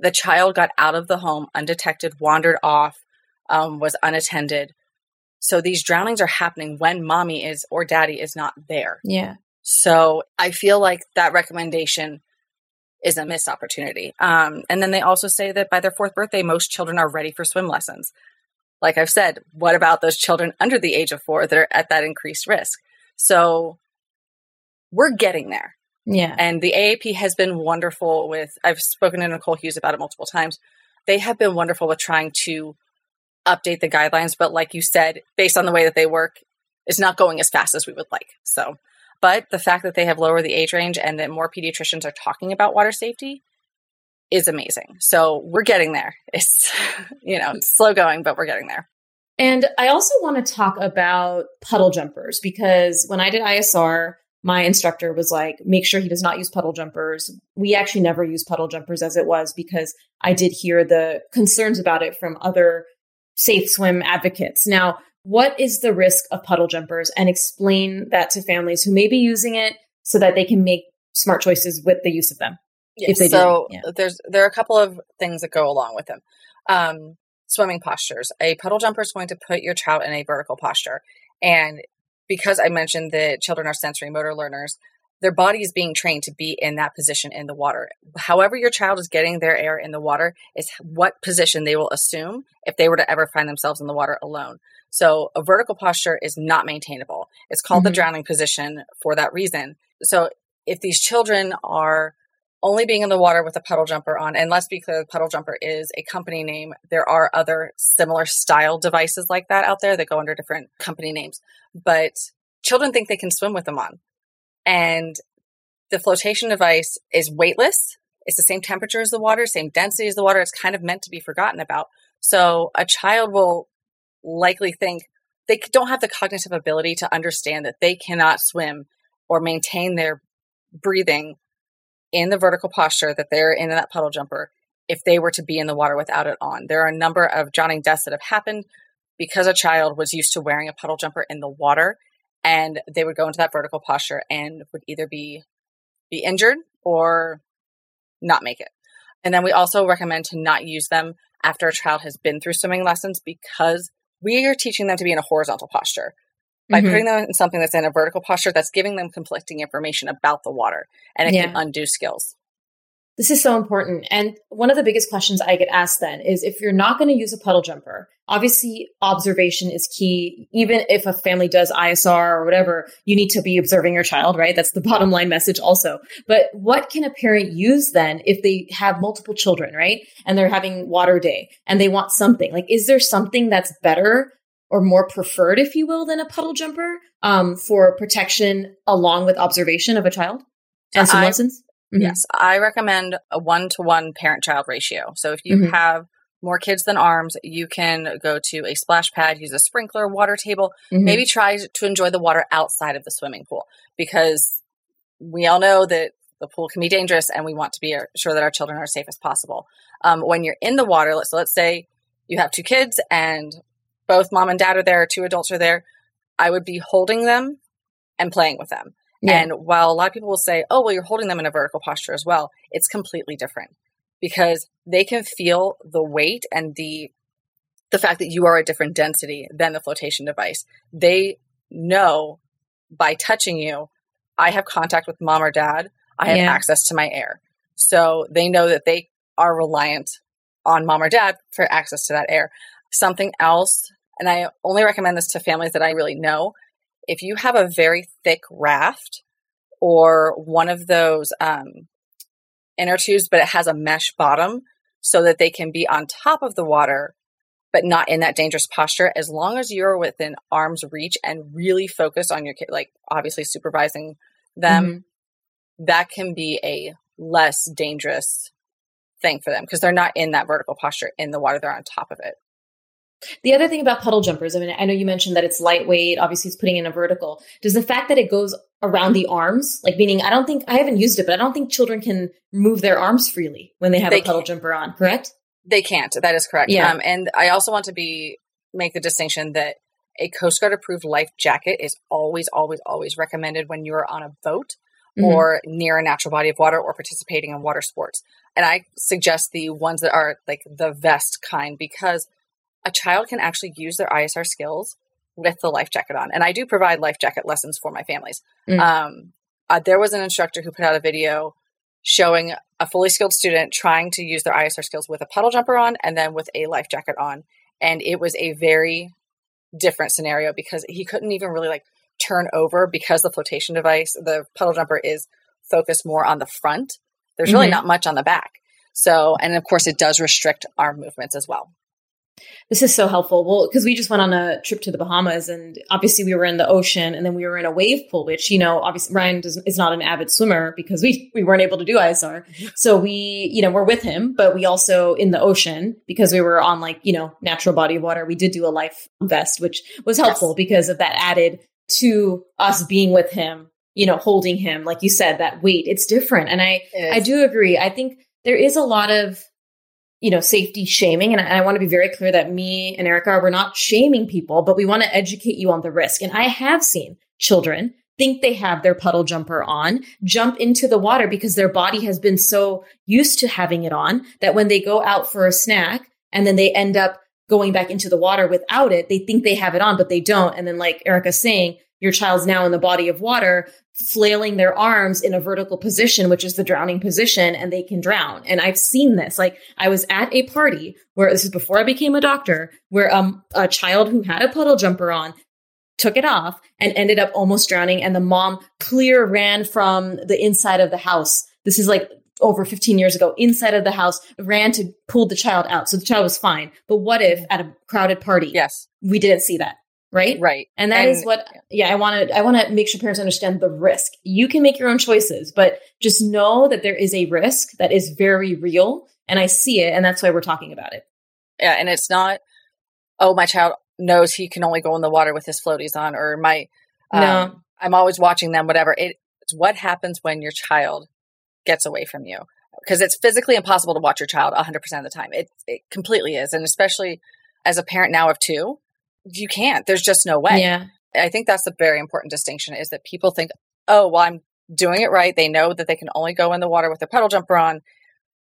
the child got out of the home undetected, wandered off, um, was unattended. So these drownings are happening when mommy is or daddy is not there. Yeah. So I feel like that recommendation is a missed opportunity. Um, and then they also say that by their fourth birthday, most children are ready for swim lessons. Like I've said, what about those children under the age of four that are at that increased risk? So we're getting there. Yeah. And the AAP has been wonderful with, I've spoken to Nicole Hughes about it multiple times. They have been wonderful with trying to update the guidelines. But like you said, based on the way that they work, it's not going as fast as we would like. So but the fact that they have lowered the age range and that more pediatricians are talking about water safety is amazing. So we're getting there. It's, you know, slow going, but we're getting there. And I also want to talk about puddle jumpers because when I did ISR, my instructor was like, make sure he does not use puddle jumpers. We actually never use puddle jumpers as it was because I did hear the concerns about it from other safe swim advocates. Now, what is the risk of puddle jumpers and explain that to families who may be using it so that they can make smart choices with the use of them. Yes, so yeah. there's there are a couple of things that go along with them. Um, swimming postures. A puddle jumper is going to put your child in a vertical posture, and because I mentioned that children are sensory motor learners, their body is being trained to be in that position in the water. However, your child is getting their air in the water is what position they will assume if they were to ever find themselves in the water alone. So a vertical posture is not maintainable. It's called mm-hmm. the drowning position for that reason. So if these children are only being in the water with a puddle jumper on, and let's be clear, the puddle jumper is a company name. There are other similar style devices like that out there that go under different company names, but children think they can swim with them on. And the flotation device is weightless. It's the same temperature as the water, same density as the water. It's kind of meant to be forgotten about. So a child will likely think they don't have the cognitive ability to understand that they cannot swim or maintain their breathing in the vertical posture that they're in that puddle jumper if they were to be in the water without it on. There are a number of drowning deaths that have happened because a child was used to wearing a puddle jumper in the water and they would go into that vertical posture and would either be be injured or not make it. And then we also recommend to not use them after a child has been through swimming lessons because we are teaching them to be in a horizontal posture. By mm-hmm. putting them in something that's in a vertical posture, that's giving them conflicting information about the water and it yeah. can undo skills. This is so important. And one of the biggest questions I get asked then is if you're not going to use a puddle jumper, obviously observation is key. Even if a family does ISR or whatever, you need to be observing your child, right? That's the bottom line message also. But what can a parent use then if they have multiple children, right? And they're having water day and they want something like, is there something that's better or more preferred, if you will, than a puddle jumper um, for protection along with observation of a child and some I, lessons? Mm-hmm. Yes, I recommend a one to one parent child ratio. So if you mm-hmm. have more kids than arms, you can go to a splash pad, use a sprinkler, water table, mm-hmm. maybe try to enjoy the water outside of the swimming pool because we all know that the pool can be dangerous and we want to be sure that our children are safe as possible. Um, when you're in the water, so let's say you have two kids and both mom and dad are there, two adults are there, I would be holding them and playing with them. Yeah. And while a lot of people will say, oh, well, you're holding them in a vertical posture as well, it's completely different because they can feel the weight and the the fact that you are a different density than the flotation device. They know by touching you, I have contact with mom or dad, I have yeah. access to my air. So they know that they are reliant on mom or dad for access to that air. Something else, and I only recommend this to families that I really know, if you have a very thick raft or one of those um, inner tubes, but it has a mesh bottom so that they can be on top of the water, but not in that dangerous posture, as long as you're within arm's reach and really focus on your kid, like obviously supervising them, mm-hmm. that can be a less dangerous thing for them because they're not in that vertical posture in the water, they're on top of it. The other thing about puddle jumpers, I mean, I know you mentioned that it's lightweight. Obviously, it's putting in a vertical. Does the fact that it goes around the arms, like meaning, I don't think I haven't used it, but I don't think children can move their arms freely when they have they a puddle can't. jumper on. Correct? They can't. That is correct. Yeah. Um, and I also want to be make the distinction that a Coast Guard approved life jacket is always, always, always recommended when you are on a boat mm-hmm. or near a natural body of water or participating in water sports. And I suggest the ones that are like the vest kind because a child can actually use their ISR skills with the life jacket on. And I do provide life jacket lessons for my families. Mm. Um, uh, there was an instructor who put out a video showing a fully skilled student trying to use their ISR skills with a puddle jumper on and then with a life jacket on. And it was a very different scenario because he couldn't even really like turn over because the flotation device, the puddle jumper is focused more on the front. There's really mm-hmm. not much on the back. So, and of course, it does restrict arm movements as well. This is so helpful. Well, because we just went on a trip to the Bahamas and obviously we were in the ocean and then we were in a wave pool, which, you know, obviously Ryan does, is not an avid swimmer because we, we weren't able to do ISR. Mm-hmm. So we, you know, we're with him, but we also in the ocean because we were on like, you know, natural body of water. We did do a life vest, which was helpful yes. because of that added to us being with him, you know, holding him. Like you said, that weight, it's different. And I, I do agree. I think there is a lot of, you know, safety shaming. And I, I want to be very clear that me and Erika, we're not shaming people, but we want to educate you on the risk. And I have seen children think they have their puddle jumper on, jump into the water because their body has been so used to having it on that when they go out for a snack and then they end up going back into the water without it, they think they have it on, but they don't. And then, like Erika's saying, your child's now in the body of water flailing their arms in a vertical position, which is the drowning position, and they can drown. And I've seen this. Like I was at a party where this is before I became a doctor, where um, a child who had a puddle jumper on took it off and ended up almost drowning. And the mom clear ran from the inside of the house. This is like over 15 years ago inside of the house ran to pull the child out. So the child was fine. But what if at a crowded party? Yes. We didn't see that right right and that and, is what yeah i want to i want to make sure parents understand the risk you can make your own choices but just know that there is a risk that is very real and i see it and that's why we're talking about it yeah and it's not oh my child knows he can only go in the water with his floaties on or my um, No. I'm always watching them, whatever. It, it's what happens when your child gets away from you. Because it's physically impossible to watch your child 100% of the time. It, it completely is. And especially as a parent now of two, you can't. There's just no way. Yeah. I think that's a very important distinction is that people think, oh, well, I'm doing it right. They know that they can only go in the water with their puddle jumper on.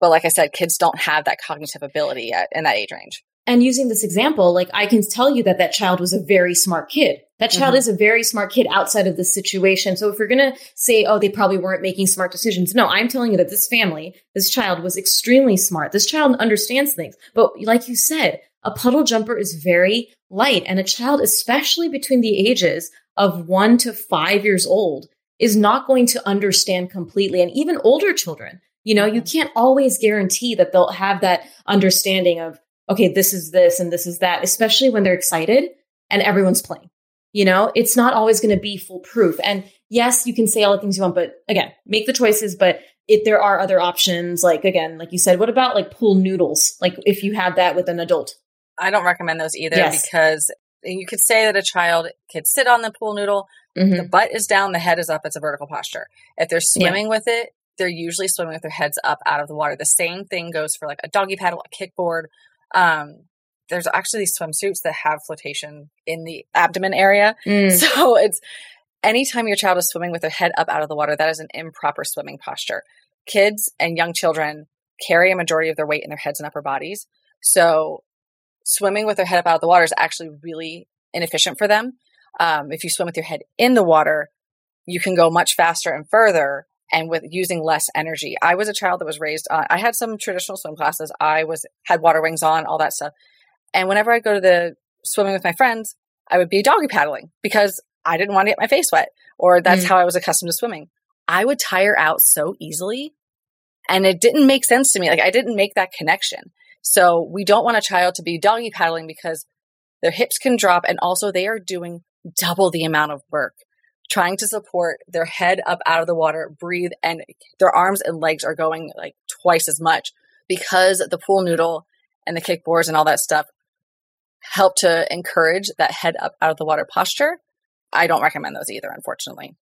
But like I said, kids don't have that cognitive ability yet in that age range. And using this example, like I can tell you that that child was a very smart kid. That child Mhm. is a very smart kid outside of this situation. So if we're going to say, oh, they probably weren't making smart decisions. No, I'm telling you that this family, this child was extremely smart. This child understands things. But like you said, a puddle jumper is very light and a child, especially between the ages of one to five years old is not going to understand completely. And even older children, you know, you mm-hmm. can't always guarantee that they'll have that understanding of, okay, this is this and this is that, especially when they're excited and everyone's playing. You know, it's not always going to be foolproof. And yes, you can say all the things you want, but again, make the choices. But if there are other options, like again, like you said, what about like pool noodles? Like if you have that with an adult. I don't recommend those either Yes. because you could say that a child could sit on the pool noodle, Mhm. the butt is down, the head is up, it's a vertical posture. If they're swimming with it, they're usually swimming with their heads up out of the water. The same thing goes for like a doggy paddle, a kickboard. Um, there's actually these swimsuits that have flotation in the abdomen area. Mm. So it's anytime your child is swimming with their head up out of the water, that is an improper swimming posture. Kids and young children carry a majority of their weight in their heads and upper bodies. So swimming with their head up out of the water is actually really inefficient for them. Um, if you swim with your head in the water, you can go much faster and further and with using less energy. I was a child that was raised on, I had some traditional swim classes. I was, had water wings on, all that stuff. And whenever I go to the swimming with my friends, I would be doggy paddling because I didn't want to get my face wet or that's Mm. how I was accustomed to swimming. I would tire out so easily and it didn't make sense to me. Like I didn't make that connection. So we don't want a child to be doggy paddling because their hips can drop and also they are doing double the amount of work trying to support their head up out of the water, breathe, and their arms and legs are going like twice as much because the pool noodle and the kickboards and all that stuff help to encourage that head up out of the water posture. I don't recommend those either, unfortunately.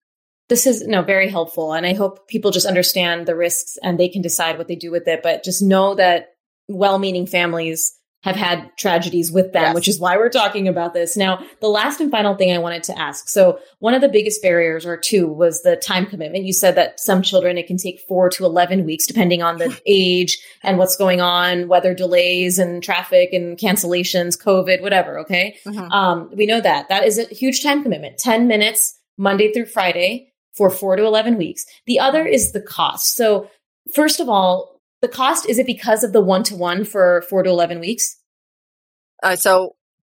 this is no very helpful and i hope people just understand the risks and they can decide what they do with it but just know that well-meaning families have had tragedies with them Yes. which is why we're talking about this. Now the last and final thing i wanted to ask. So one of the biggest barriers or two was the time commitment. You said that some children it can take 4 to 11 weeks depending on the age and what's going on weather delays and traffic and cancellations covid whatever okay? Mhm. um, we know that. That is a huge time commitment. 10 minutes monday through friday for 4 to 11 weeks. The other is the cost. So first of all the cost is it because of the one-to-one for 4 to 11 weeks Uh, so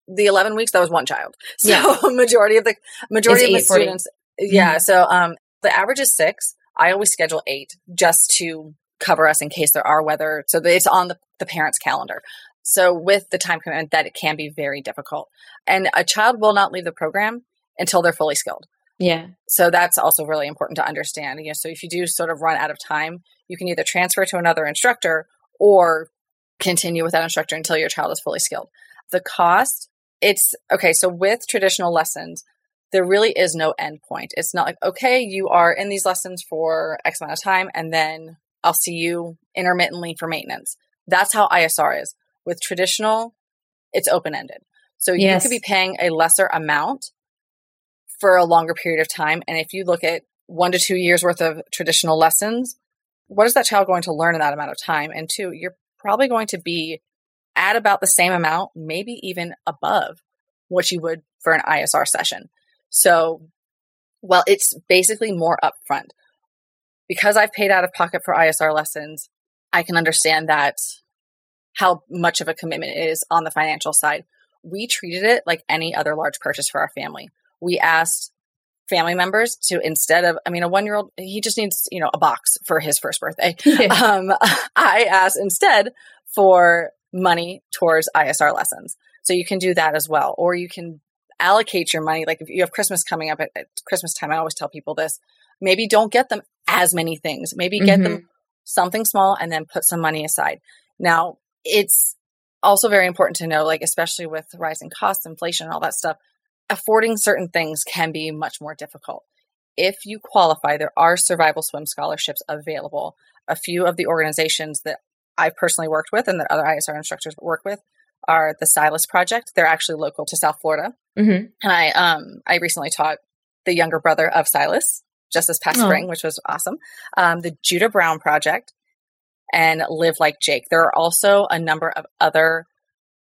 the 11 weeks, that was one child. So Yeah. majority of the, majority of the It's 840. students, yeah. So, um, the average is six. I always schedule eight just to cover us in case there are weather. So it's on the, the parent's calendar. So with the time commitment that it can be very difficult and a child will not leave the program until they're fully skilled. Yeah So that's also really important to understand. You know, so if you do sort of run out of time, you can either transfer to another instructor or continue with that instructor until your child is fully skilled. The cost, it's okay. So with traditional lessons, there really is no end point. It's not like, okay, you are in these lessons for X amount of time and then I'll see you intermittently for maintenance. That's how ISR is. With traditional, it's open ended. So you Yes. could be paying a lesser amount for a longer period of time. And if you look at one to two years worth of traditional lessons, what is that child going to learn in that amount of time? And two, you're probably going to be at about the same amount, maybe even above what you would for an ISR session. So, well, it's basically more upfront. Because I've paid out of pocket for ISR lessons, I can understand that how much of a commitment it is on the financial side. We treated it like any other large purchase for our family. We asked family members to instead of, I mean, a one year old, he just needs, you know, a box for his first birthday. Um, I asked instead for money towards ISR lessons. So you can do that as well. Or you can allocate your money. Like if you have Christmas coming up at, at Christmas time, I always tell people this maybe don't get them as many things. Maybe get them something small and then put some money aside. Now, it's also very important to know, like, especially with rising costs, inflation, and all that stuff, affording certain things can be much more difficult. If you qualify, there are survival swim scholarships available. A few of the organizations that I've personally worked with and that other ISR instructors work with are the Sylas Project. They're actually local to South Florida, mm-hmm. and I um I recently taught the younger brother of Sylas just this past oh. spring, which was awesome. Um, the Judah Brown Project and Live Like Jake. There are also a number of other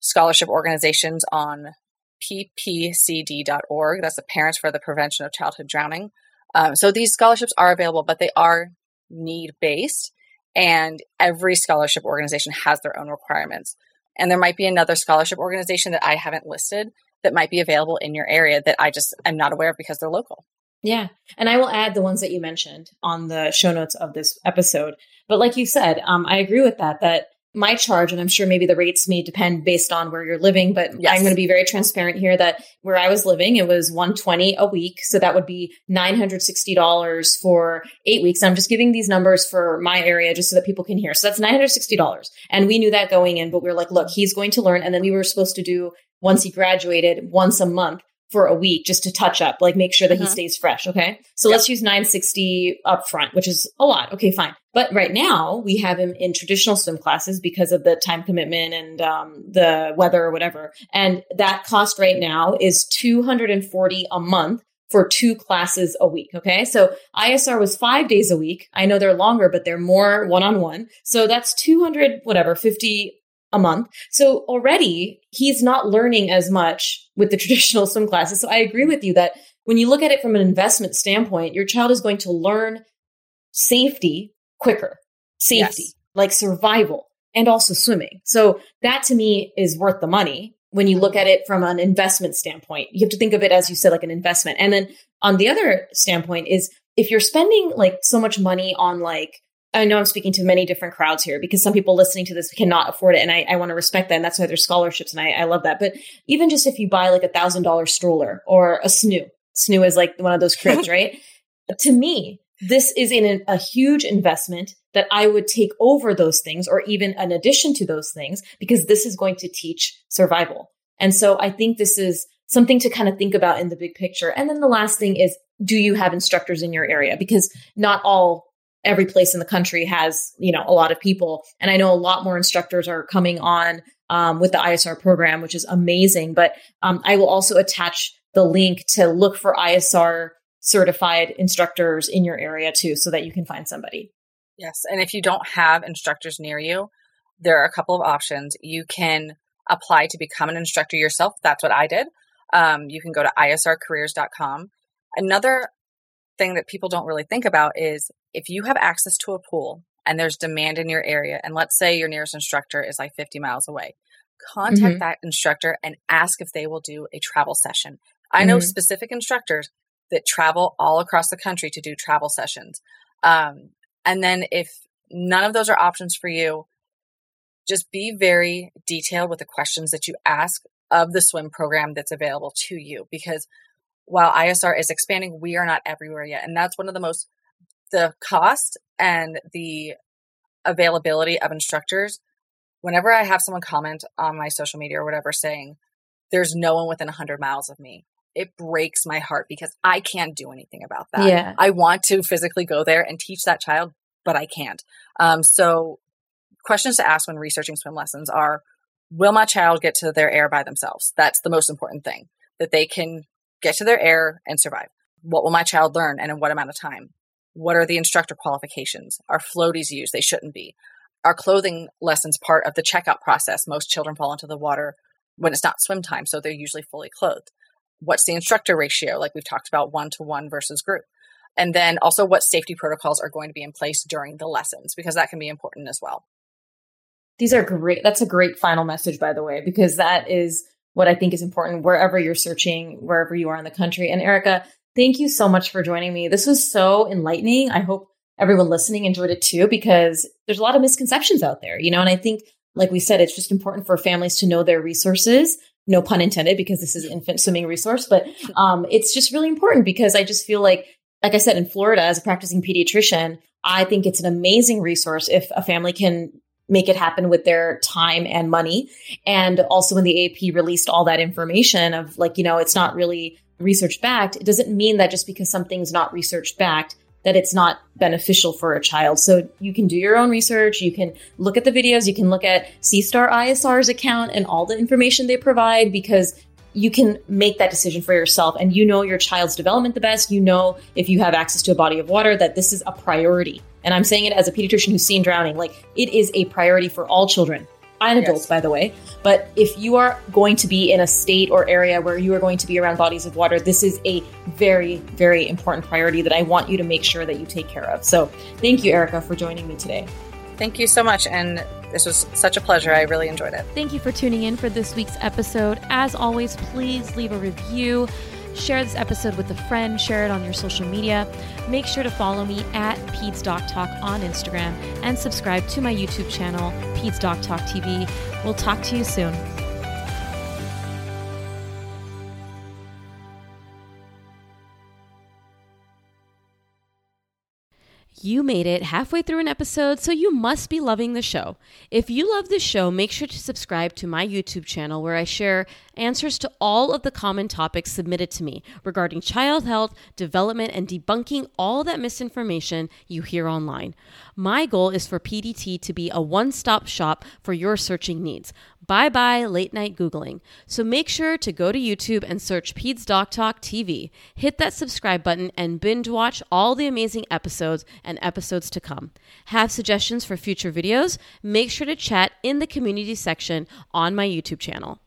scholarship organizations on ppcd.org. That's the Parents for the Prevention of Childhood Drowning. Um, so these scholarships are available, but they are need based, and every scholarship organization has their own requirements. And there might be another scholarship organization that I haven't listed that might be available in your area that I just am not aware of because they're local. Yeah. And I will add the ones that you mentioned on the show notes of this episode. But like you said, um, I agree with that, that my charge, and I'm sure maybe the rates may depend based on where you're living, but yes. I'm going to be very transparent here that where I was living, it was 120 a week. So that would be $960 for eight weeks. I'm just giving these numbers for my area just so that people can hear. So that's $960. And we knew that going in, but we were like, look, he's going to learn. And then we were supposed to do once he graduated once a month for a week just to touch up, like make sure that uh-huh. he stays fresh. Okay. So yep. let's use 960 up front, which is a lot. Okay, fine. But right now we have him in traditional swim classes because of the time commitment and um, the weather or whatever. And that cost right now is 240 a month for two classes a week. Okay. So ISR was five days a week. I know they're longer, but they're more one on one. So that's 200, whatever, 50 a month. So already he's not learning as much with the traditional swim classes. So I agree with you that when you look at it from an investment standpoint, your child is going to learn safety quicker, safety, yes. like survival and also swimming. So that to me is worth the money when you look at it from an investment standpoint. You have to think of it as you said, like an investment. And then on the other standpoint is if you're spending like so much money on like I know I'm speaking to many different crowds here because some people listening to this cannot afford it. And I, I want to respect that. And that's why there's scholarships. And I, I love that. But even just if you buy like a thousand dollar stroller or a snoo, snoo is like one of those cribs, right? to me, this is in a huge investment that I would take over those things or even an addition to those things because this is going to teach survival. And so I think this is something to kind of think about in the big picture. And then the last thing is, do you have instructors in your area? Because not all every place in the country has you know a lot of people. And i know a lot more instructors are coming on um, with the isr program which is amazing. But um, i will also attach the link to look for isr certified instructors in your area too so that you can find somebody. Yes and if you don't have instructors near you there are a couple of options. You can apply to become an instructor yourself. That's what i did. Um, you can go to isrcareers.com another thing that people don't really think about is if you have access to a pool and there's demand in your area, and let's say your nearest instructor is like 50 miles away, contact mm-hmm. that instructor and ask if they will do a travel session. I mm-hmm. know specific instructors that travel all across the country to do travel sessions. Um, and then if none of those are options for you, just be very detailed with the questions that you ask of the swim program that's available to you because while ISR is expanding, we are not everywhere yet. And that's one of the most the cost and the availability of instructors, whenever I have someone comment on my social media or whatever saying, there's no one within 100 miles of me, it breaks my heart because I can't do anything about that. Yeah. I want to physically go there and teach that child, but I can't. Um, so, questions to ask when researching swim lessons are Will my child get to their air by themselves? That's the most important thing, that they can get to their air and survive. What will my child learn and in what amount of time? What are the instructor qualifications? Are floaties used? They shouldn't be. Are clothing lessons part of the checkout process? Most children fall into the water when it's not swim time, so they're usually fully clothed. What's the instructor ratio? Like we've talked about one to one versus group. And then also what safety protocols are going to be in place during the lessons, because that can be important as well. These are great. That's a great final message, by the way, because that is what I think is important wherever you're searching, wherever you are in the country. And Erika, Thank you so much for joining me. This was so enlightening. I hope everyone listening enjoyed it too, because there's a lot of misconceptions out there, you know, and I think, like we said, it's just important for families to know their resources. No pun intended, because this is an infant swimming resource, but um, it's just really important because I just feel like, like I said, in Florida, as a practicing pediatrician, I think it's an amazing resource if a family can make it happen with their time and money. And also when the AP released all that information of like, you know, it's not really research backed, it doesn't mean that just because something's not research backed, that it's not beneficial for a child. So you can do your own research. You can look at the videos. You can look at Sea Star ISR's account and all the information they provide because you can make that decision for yourself and you know your child's development the best. You know if you have access to a body of water that this is a priority. And I'm saying it as a pediatrician who's seen drowning. Like it is a priority for all children and adults, yes. by the way. But if you are going to be in a state or area where you are going to be around bodies of water, this is a very, very important priority that I want you to make sure that you take care of. So thank you, Erika, for joining me today. Thank you so much. And this was such a pleasure. I really enjoyed it. Thank you for tuning in for this week's episode. As always, please leave a review. Share this episode with a friend, share it on your social media. Make sure to follow me at PedsDocTalk on Instagram and subscribe to my YouTube channel, PedsDocTalk TV. We'll talk to you soon. You made it halfway through an episode, so you must be loving the show. If you love the show, make sure to subscribe to my YouTube channel where I share answers to all of the common topics submitted to me regarding child health, development, and debunking all that misinformation you hear online. My goal is for PDT to be a one stop shop for your searching needs. Bye bye late night Googling. So make sure to go to YouTube and search PedsDocTalk TV. Hit that subscribe button and binge watch all the amazing episodes and episodes to come. Have suggestions for future videos? Make sure to chat in the community section on my YouTube channel.